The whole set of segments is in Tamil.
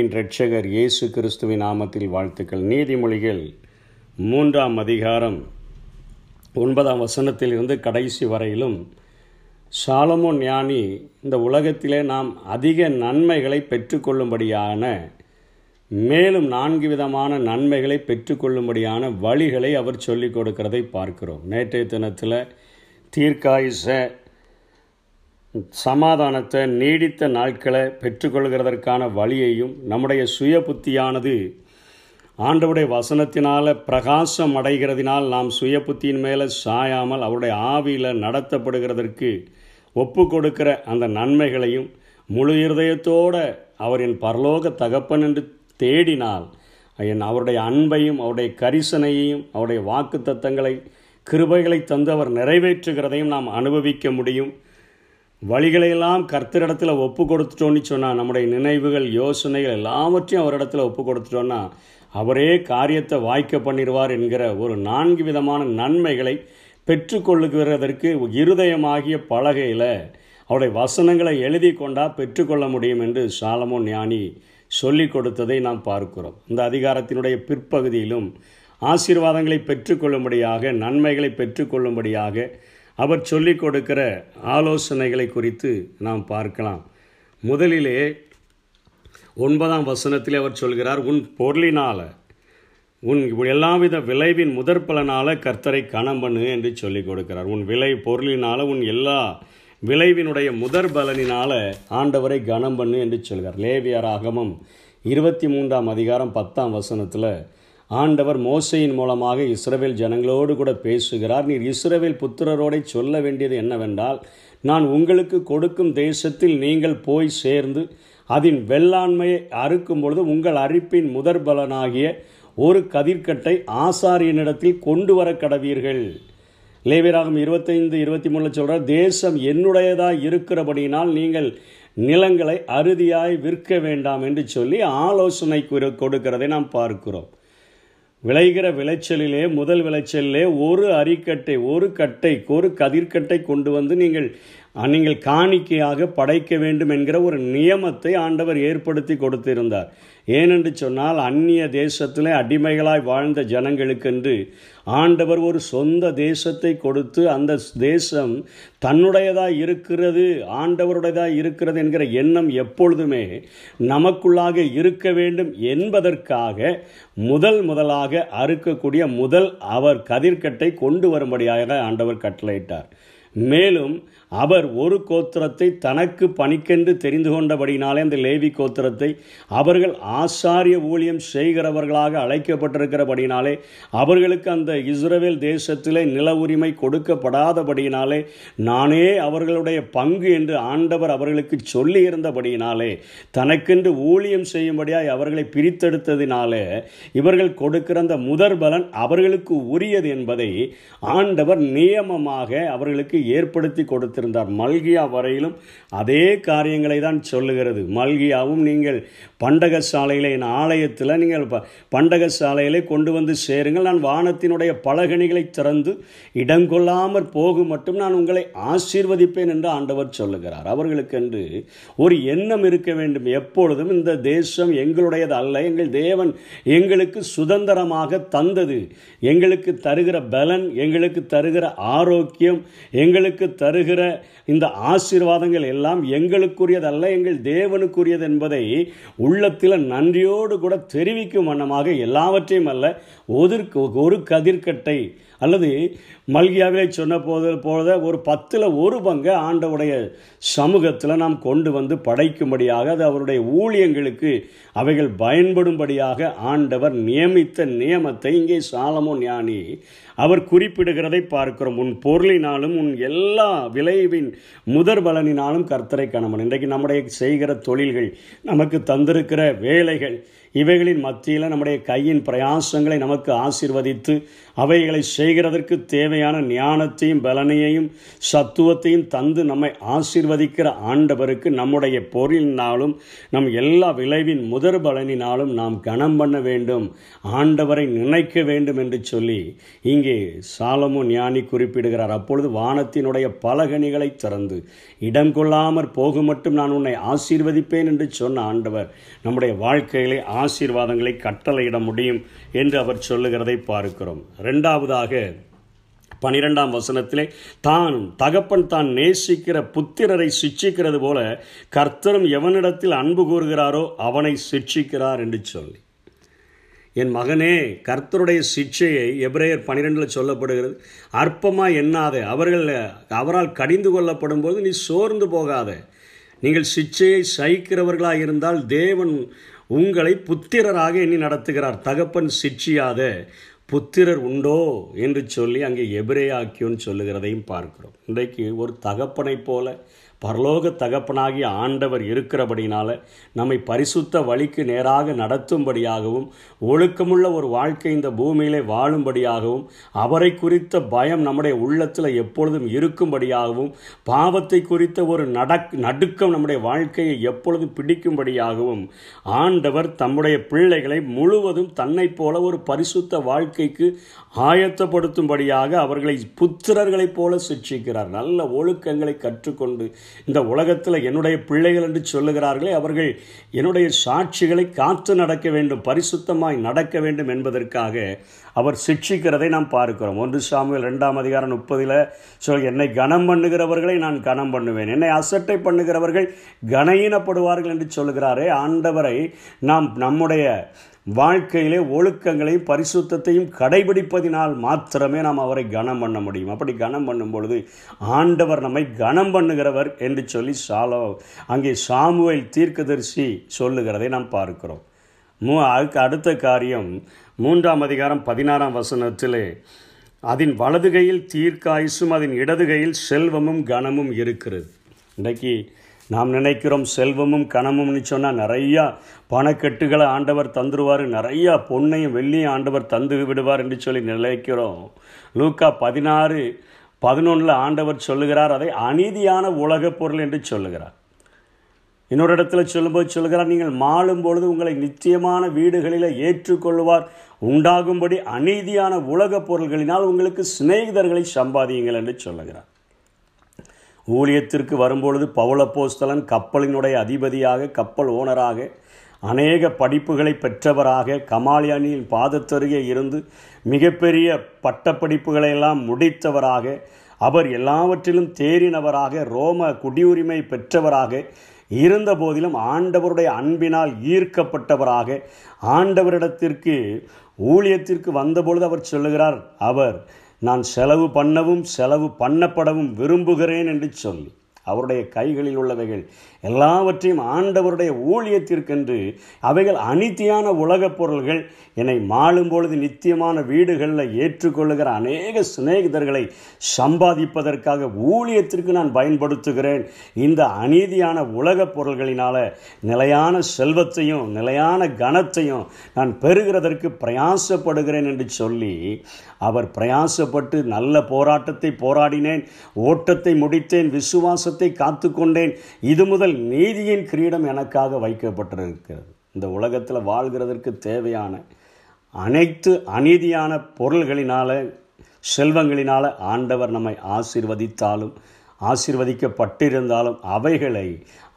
அன்பின் இரட்சகர் இயேசு கிறிஸ்துவின் நாமத்தில் வாழ்த்துக்கள். நீதிமொழிகள் மூன்றாம் அதிகாரம் ஒன்பதாம் வசனத்தில் இருந்து கடைசி வரையிலும் சாலமோ ஞானி இந்த உலகத்திலே நாம் அதிக நன்மைகளை பெற்றுக்கொள்ளும்படியான மேலும் நான்கு விதமான நன்மைகளை பெற்றுக்கொள்ளும்படியான வழிகளை அவர் சொல்லிக் கொடுக்கிறதை பார்க்கிறோம். நேற்றைய தினத்தில் தீர்க்காயுச சமாதானத்தை நீடித்த நாட்களை பெற்றுக்கொள்கிறதற்கான வழியையும் நம்முடைய சுய புத்தியானது ஆண்டவுடைய வசனத்தினால் பிரகாசம் அடைகிறதினால் நாம் சுய புத்தியின் மேலே சாயாமல் அவருடைய ஆவியில் நடத்தப்படுகிறதற்கு ஒப்பு கொடுக்கிற அந்த நன்மைகளையும் முழு இருதயத்தோடு அவரின் பரலோக தகப்பன் என்று தேடினால் என் அவருடைய அன்பையும் அவருடைய கரிசனையையும் அவருடைய வாக்கு தத்தங்களை கிருபைகளை தந்து அவர் நிறைவேற்றுகிறதையும் நாம் அனுபவிக்க முடியும். வழிகளையெல்லாம் கர்த்தரிடத்தில் ஒப்பு கொடுத்துட்டோன்னு சொன்னால் நம்முடைய நினைவுகள் யோசனைகள் எல்லாவற்றையும் அவரிடத்தில் ஒப்பு கொடுத்துட்டோன்னா அவரே காரியத்தை வாய்க்க பண்ணிடுவார் என்கிற ஒரு நான்கு விதமான நன்மைகளை பெற்றுக்கொள்ளுகிறதற்கு இருதயமாகிய பலகையில் அவருடைய வசனங்களை எழுதி கொண்டா பெற்றுக்கொள்ள முடியும் என்று சாலமோன் ஞானி சொல்லி கொடுத்ததை நாம் பார்க்கிறோம். இந்த அதிகாரத்தினுடைய பிற்பகுதியிலும் ஆசீர்வாதங்களை பெற்றுக்கொள்ளும்படியாக நன்மைகளை பெற்றுக்கொள்ளும்படியாக அவர் சொல்லிக் கொடுக்கிற ஆலோசனைகளை குறித்து நாம் பார்க்கலாம். முதலிலே ஒன்பதாம் வசனத்திலே அவர் சொல்கிறார் உன் பொருளினால் உன் எல்லாவித விளைவின் முதற் பலனால் கர்த்தரை கணம் பண்ணு என்று சொல்லிக் கொடுக்கிறார். உன் விளை பொருளினால் உன் எல்லா விளைவினுடைய முதற் பலனினால் ஆண்டவரை கனம் பண்ணு என்று சொல்கிறார். லேவியராகமம் இருபத்தி மூன்றாம் அதிகாரம் பத்தாம் வசனத்தில் ஆண்டவர் மோசையின் மூலமாக இஸ்ரவேல் ஜனங்களோடு கூட பேசுகிறார். நீர் இஸ்ரவேல் புத்திரரோட சொல்ல வேண்டியது என்னவென்றால் நான் உங்களுக்கு கொடுக்கும் தேசத்தில் நீங்கள் போய் சேர்ந்து அதன் வெள்ளாண்மையை அறுக்கும் பொழுது உங்கள் அரிப்பின் முதற் பலனாகிய ஒரு கதிர்கட்டை ஆசாரியனிடத்தில் கொண்டு வர கடவீர்கள். லேவியராகம் இருபத்தைந்து இருபத்தி மூணில் சொல்கிறார் தேசம் என்னுடையதாக இருக்கிறபடியினால் நீங்கள் நிலங்களை அறுதியாய் விற்க வேண்டாம் என்று சொல்லி ஆலோசனை கொடுக்கிறதை நாம் பார்க்கிறோம். விளைகிற விளைச்சலிலே முதல் விளைச்சலிலே ஒரு அரிக்கட்டை ஒரு கட்டை ஒரு கதிர்கட்டை கொண்டு வந்து நீங்கள் நீங்கள் காணிக்கையாக படைக்க வேண்டும் என்கிற ஒரு நியமத்தை ஆண்டவர் ஏற்படுத்தி கொடுத்திருந்தார். ஏனென்று சொன்னால் அந்நிய தேசத்திலே அடிமைகளாய் வாழ்ந்த ஜனங்களுக்கென்று ஆண்டவர் ஒரு சொந்த தேசத்தை கொடுத்து அந்த தேசம் தன்னுடையதாக இருக்கிறது ஆண்டவருடையதாக இருக்கிறது என்கிற எண்ணம் எப்பொழுதுமே நமக்குள்ளாக இருக்க வேண்டும் என்பதற்காக முதல் முதலாக அறுக்கக்கூடிய முதல் அவர் கதிர்கட்டை கொண்டு வரும்படியாக ஆண்டவர் கட்டளையிட்டார். மேலும் அவர் ஒரு கோத்திரத்தை தனக்கு பணிக்கென்று தெரிந்து கொண்டபடினாலே அந்த லேவி கோத்திரத்தை அவர்கள் ஆசாரிய ஊழியம் செய்கிறவர்களாக அழைக்கப்பட்டிருக்கிறபடினாலே அவர்களுக்கு அந்த இஸ்ரேல் தேசத்திலே நில உரிமை கொடுக்கப்படாதபடியினாலே நானே அவர்களுடைய பங்கு என்று ஆண்டவர் அவர்களுக்கு சொல்லியிருந்தபடியினாலே தனக்கென்று ஊழியம் செய்யும்படியாய் அவர்களை பிரித்தெடுத்ததினாலே இவர்கள் கொடுக்கிற அந்த முதற் பலன் அவர்களுக்கு உரியது என்பதை ஆண்டவர் நியமமாக அவர்களுக்கு ஏற்படுத்தி கொடுத்திருந்தார் மல்கியா வரையிலும் அதே காரியங்களை தான் சொல்லுகிறது. மல்கியாவும் நீங்கள் பண்டக சாலையில் என் ஆலயத்தில் நீங்கள் பண்டக சாலையிலே கொண்டு வந்து சேருங்கள். நான் வானத்தினுடைய பலகணிகளை திறந்து இடங்கொள்ளாமற் போகும் மட்டும் நான் உங்களை ஆசீர்வதிப்பேன் என்று ஆண்டவர் சொல்லுகிறார். அவர்களுக்கென்று ஒரு எண்ணம் இருக்க வேண்டும். எப்பொழுதும் இந்த தேசம் எங்களுடையது அல்ல. எங்கள் தேவன் எங்களுக்கு சுதந்திரமாக தந்தது. எங்களுக்கு தருகிற பலன் எங்களுக்கு தருகிற ஆரோக்கியம் எங்களுக்கு தருகிற இந்த ஆசீர்வாதங்கள் எல்லாம் எங்களுக்குரியதல்ல எங்கள் தேவனுக்குரியது என்பதை உள்ளத்தில் நன்றியோடு கூட தெரிவிக்கும் வண்ணமாக எல்லாவற்றையும் அல்ல ஒதிர்க்கு ஒரு கதிர்கட்டை அல்லது மல்கியாவிலே சொன்ன போது போத ஒரு பத்தில் ஒரு பங்கை ஆண்டவுடைய சமூகத்தில் நாம் கொண்டு வந்து படைக்கும்படியாக அது அவருடைய ஊழியங்களுக்கு அவைகள் பயன்படும்படியாக ஆண்டவர் நியமித்த நியமத்தை இங்கே சாலமோ ஞானி அவர் குறிப்பிடுகிறதை பார்க்கிறோம். உன் பொருளினாலும் உன் எல்லா விளைவின் முதற் பலனினாலும் கர்த்தரை கணவன் இன்றைக்கு நம்முடைய செய்கிற தொழில்கள் நமக்கு தந்திருக்கிற வேலைகள் இவைகளின் மத்தியில் நம்முடைய கையின் பிரயாசங்களை நமக்கு ஆசிர்வதித்து அவைகளை செய்கிறதற்கு தேவையான ஞானத்தையும் பலனையையும் சத்துவத்தையும் தந்து நம்மை ஆசிர்வதிக்கிற ஆண்டவருக்கு நம்முடைய பொருளினாலும் நம் எல்லா விளைவின் முதற் பலனினாலும் நாம் கனம் பண்ண வேண்டும் ஆண்டவரை நினைக்க வேண்டும் என்று சொல்லி இங்கே சாலமோ ஞானி குறிப்பிடுகிறார். அப்பொழுது வானத்தினுடைய பலகனிகளை திறந்து இடம் கொள்ளாமற் போக மட்டும் நான் உன்னை ஆசீர்வதிப்பேன் என்று சொன்ன ஆண்டவர் நம்முடைய வாழ்க்கையிலே ஆசீர்வாதங்களை கட்டளையிட முடியும் என்று அவர் சொல்லுகிறதை பார்க்கிறோம். ரெண்டாவதாக பனிரெண்டாம் வசனத்திலே தான் தகப்பன் தான் நேசிக்கிற புத்திரரை சிட்சிக்கிறது போல கர்த்தரும் எவனிடத்தில் அன்பு கூறுகிறாரோ அவனை சிட்சிக்கிறார் என்று சொல்லி. என் மகனே கர்த்தருடைய சிக்ஷையை எப்ரேயர் பனிரெண்டில் சொல்லப்படுகிறது. அற்பமாக எண்ணாத அவர்கள் அவரால் கடிந்து கொள்ளப்படும் போது நீ சோர்ந்து போகாத. நீங்கள் சிக்ஷையை சகிக்கிறவர்களாக இருந்தால் தேவன் உங்களை புத்திரராக எண்ணி நடத்துகிறார். தகப்பன் சிற்றியாத புத்திரர் உண்டோ என்று சொல்லி அங்கே எபிரேயாக்கியோன்னு சொல்லுகிறதையும் பார்க்கிறோம். இன்றைக்கு ஒரு தகப்பனைப் போல பரலோக தகப்பனாகிய ஆண்டவர் இருக்கிறபடினால நம்மை பரிசுத்த வழிக்கு நேராக நடத்தும்படியாகவும் ஒழுக்கமுள்ள ஒரு வாழ்க்கை இந்த பூமியிலே வாழும்படியாகவும் அவரை குறித்த பயம் நம்முடைய உள்ளத்தில் எப்பொழுதும் இருக்கும்படியாகவும் பாவத்தை குறித்த ஒரு நடக் நடுக்கம் நம்முடைய வாழ்க்கையை எப்பொழுதும் பிடிக்கும்படியாகவும் ஆண்டவர் தம்முடைய பிள்ளைகளை முழுவதும் தன்னை போல ஒரு பரிசுத்த வாழ்க்கைக்கு ஆயத்தப்படுத்தும்படியாக அவர்களை புத்திரர்களைப் போல சிக்ஷிக்கிறார் நல்ல ஒழுக்கங்களை கற்றுக்கொண்டு இந்த உலகத்தில் என்னுடைய பிள்ளைகள் என்று சொல்லுகிறார்களே அவர்கள் என்னுடைய சாட்சிகளை காத்து நடக்க வேண்டும் பரிசுத்தமாய் நடக்க வேண்டும் என்பதற்காக அவர் சிக்ஷிக்கிறதை நாம் பார்க்கிறோம். ஒன்று சாமியில் ரெண்டாம் அதிகாரம் முப்பதில் சொல் என்னை கனம் பண்ணுகிறவர்களை நான் கனம் பண்ணுவேன். என்னை அசட்டை பண்ணுகிறவர்கள் கனஈனப்படுவார்கள் என்று சொல்கிறாரே ஆண்டவரை நாம் நம்முடைய வாழ்க்கையிலே ஒழுக்கங்களையும் பரிசுத்தையும் கடைபிடிப்பதினால் மாத்திரமே நாம் அவரை கனம் பண்ண முடியும். அப்படி கனம் பண்ணும் பொழுது ஆண்டவர் நம்மை கனம் பண்ணுகிறவர் என்று சொல்லி சாலோ அங்கே சாமுவேல் தீர்க்கதரிசி சொல்லுகிறதை நாம் பார்க்கிறோம். மூ அதுக்கு அடுத்த காரியம் மூன்றாம் அதிகாரம் பதினாறாம் வசனத்திலே அதன் வலதுகையில் தீர்க்காயுசும் அதன் இடதுகையில் செல்வமும் கனமும் இருக்கிறது. இன்றைக்கு நாம் நினைக்கிறோம் செல்வமும் கனமும்னு சொன்னால் நிறையா பணக்கட்டுகளை ஆண்டவர் தந்துடுவார் நிறையா பொண்ணையும் வெள்ளியும் ஆண்டவர் தந்து விடுவார் என்று சொல்லி நினைக்கிறோம். லூக்கா பதினாறு பதினொன்றில் ஆண்டவர் சொல்லுகிறார் அதை அநீதியான உலகப் பொருள் என்று சொல்லுகிறார். இன்னொரு இடத்துல சொல்லும்போது சொல்கிறார் நீங்கள் மாளும் பொழுது உங்களை நிச்சயமான வீடுகளில் ஏற்றுக்கொள்வார் உண்டாகும்படி அநீதியான உலகப் பொருள்களினால் உங்களுக்கு சிநேகிதர்களை சம்பாதியுங்கள் என்று சொல்லுகிறார். ஊழியத்திற்கு வரும்பொழுது பவுளப்போஸ்தலன் கப்பலினுடைய அதிபதியாக கப்பல் ஓனராக அநேக படிப்புகளை பெற்றவராக கமாலியானியின் பாதத்தருகே இருந்து மிகப்பெரிய பட்டப்படிப்புகளை எல்லாம் முடித்தவராக அவர் எல்லாவற்றிலும் தேறினவராக ரோம குடியுரிமை பெற்றவராக இருந்த போதிலும் ஆண்டவருடைய அன்பினால் ஈர்க்கப்பட்டவராக ஆண்டவரிடத்திற்கு ஊழியத்திற்கு வந்தபொழுது அவர் சொல்லுகிறார் அவர் நான் செலவு பண்ணவும் செலவு பண்ணப்படவும் விரும்புகிறேன் என்று சொல்லி. அவருடைய கைகளில் உள்ளவைகள். எல்லாவற்றையும் ஆண்டவருடைய ஊழியத்திற்கென்று அவைகள் அனித்தியான உலகப் பொருள்கள். என்னை மாளும் பொழுது நித்தியமான வீடுகளில் ஏற்றுக்கொள்ளுகிற அநேக சிநேகிதர்களை சம்பாதிப்பதற்காக ஊழியத்திற்கு நான் பயன்படுத்துகிறேன். இந்த அநீதியான உலகப் பொருள்களினால நிலையான செல்வத்தையும் நிலையான கனத்தையும் நான் பெறுகிறதற்கு பிரயாசப்படுகிறேன் என்று சொல்லி அவர் பிரயாசப்பட்டு நல்ல போராட்டத்தை போராடினேன். ஓட்டத்தை முடித்தேன் விசுவாசத்தை காத்துக்கொண்டேன். இது முதல் நீதியின் கிரீடம் எனக்காக வைக்கப்பட்டிருக்கிறது. இந்த உலகத்தில் வாழ்கிறதற்கு தேவையான அனைத்து அநீதியான பொருள்களினால செல்வங்களினால ஆண்டவர் நம்மை ஆசிர்வதித்தாலும் ஆசிர்வதிக்கப்பட்டிருந்தாலும் அவைகளை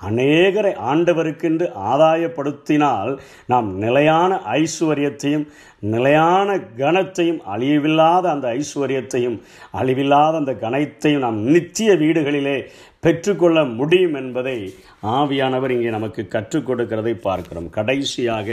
அநேகரை ஆண்டவருக்கென்று ஆதாயப்படுத்தினால் நாம் நிலையான ஐஸ்வர்யத்தையும் நிலையான கணத்தையும் அழிவில்லாத அந்த ஐஸ்வர்யத்தையும் அழிவில்லாத அந்த கணத்தையும் நாம் நித்திய வீடுகளிலே பெற்றுக்கொள்ள முடியும் என்பதை ஆவியானவர் இங்கே நமக்கு கற்றுக் கொடுக்கிறதை பார்க்கிறோம். கடைசியாக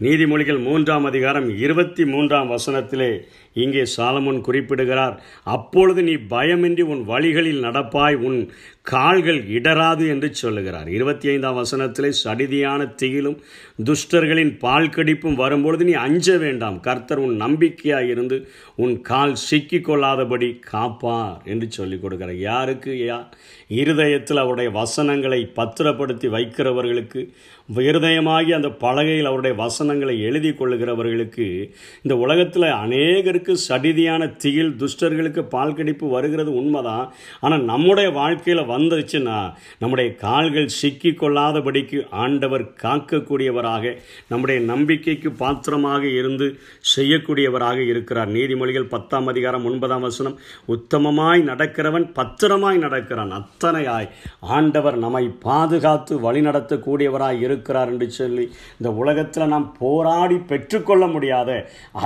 நீதிமொழிகள் மூன்றாம் அதிகாரம் இருபத்தி மூன்றாம் வசனத்திலே இங்கே சாலமுன் குறிப்பிடுகிறார் அப்பொழுது நீ பயமின்றி உன் வழிகளில் நடப்பாய் உன் கால்கள் இடராது என்று சொல்லுகிறார். இருபத்தி ஐந்தாம் வசனத்திலே சடிதியான திகிலும் துஷ்டர்களின் பால் கடிப்பும் வரும்பொழுது நீ அஞ்ச வேண்டாம். கர்த்தர் உன் நம்பிக்கையாக இருந்து உன் கால் சிக்கிக்கொள்ளாதபடி காப்பார் என்று சொல்லிக் கொடுக்கிறார். யாருக்கு? யா இருதயத்தில் அவருடைய வசனங்களை பத்திரப்படுத்தி வைக்கிறவர்களுக்கு இருதயமாகி அந்த பலகையில் அவருடைய வசனங்களை எழுதி கொள்ளுகிறவர்களுக்கு இந்த உலகத்தில் அநேகருக்கு சடிதியான திகில் துஷ்டர்களுக்கு பால் கடிப்பு வருகிறது உண்மைதான். ஆனால் நம்முடைய வாழ்க்கையில் வந்துச்சுன்னா நம்முடைய கால்கள் சிக்கி கொள்ளாதபடிக்கு ஆண்டவர் காக்கக்கூடியவராக நம்முடைய நம்பிக்கைக்கு பாத்திரமாக இருந்து செய்யக்கூடியவராக இருக்கிறார். நீதிமொழிகள் பத்தாம் அதிகாரம் ஒன்பதாம் வசனம் உத்தமமாய் நடக்கிறவன் பத்திரமாய் நடக்கிறான். அத்தனையாய் ஆண்டவர் நம்மை பாதுகாத்து வழிநடத்தக்கூடியவராய் இருக்கிறார் என்று சொல்லி இந்த உலகத்தில் நாம் போராடி பெற்றுக்கொள்ள முடியாத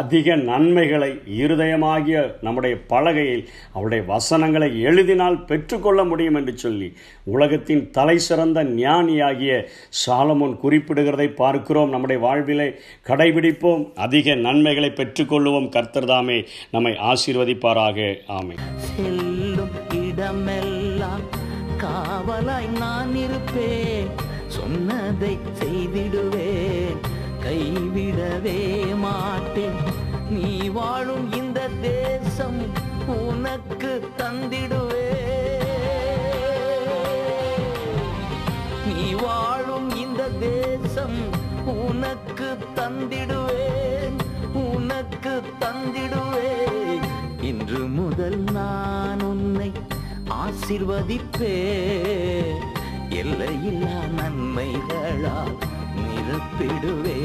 அதிக நன்மைகளை இருதயமாகிய நம்முடைய பலகையில் அவருடைய வசனங்களை எழுதினால் பெற்றுக்கொள்ள முடியும் என்று சொல்லி உலகத்தின் தலை சிறந்த ஞானியாகிய சாலமோன் குறிப்பிடுகிறதை பார்க்கிறோம். நம்முடைய வாழ்விலே கடைபிடிப்போம். அதிக நன்மைகளை பெற்றுக்கொள்வோம் கர்த்தர்தாமே நம்மை ஆசீர்வதிப்பாராக. ஆமை செல்லும் இடமெல்லாம் காவலாய் நான் இருப்பேன். சொன்னதை செய்திடுவேன். கைவிடவே மாட்டேன். நீ வாழும் இந்த தேசம் உனக்கு தந்திடுவேன். தந்திடுவேன் உனக்கு தந்திடுவேன். இன்று முதல் நான் உன்னை ஆசிர்வதிப்பே எல்லையில்லா நன்மைகளால் நிரப்பிடுவே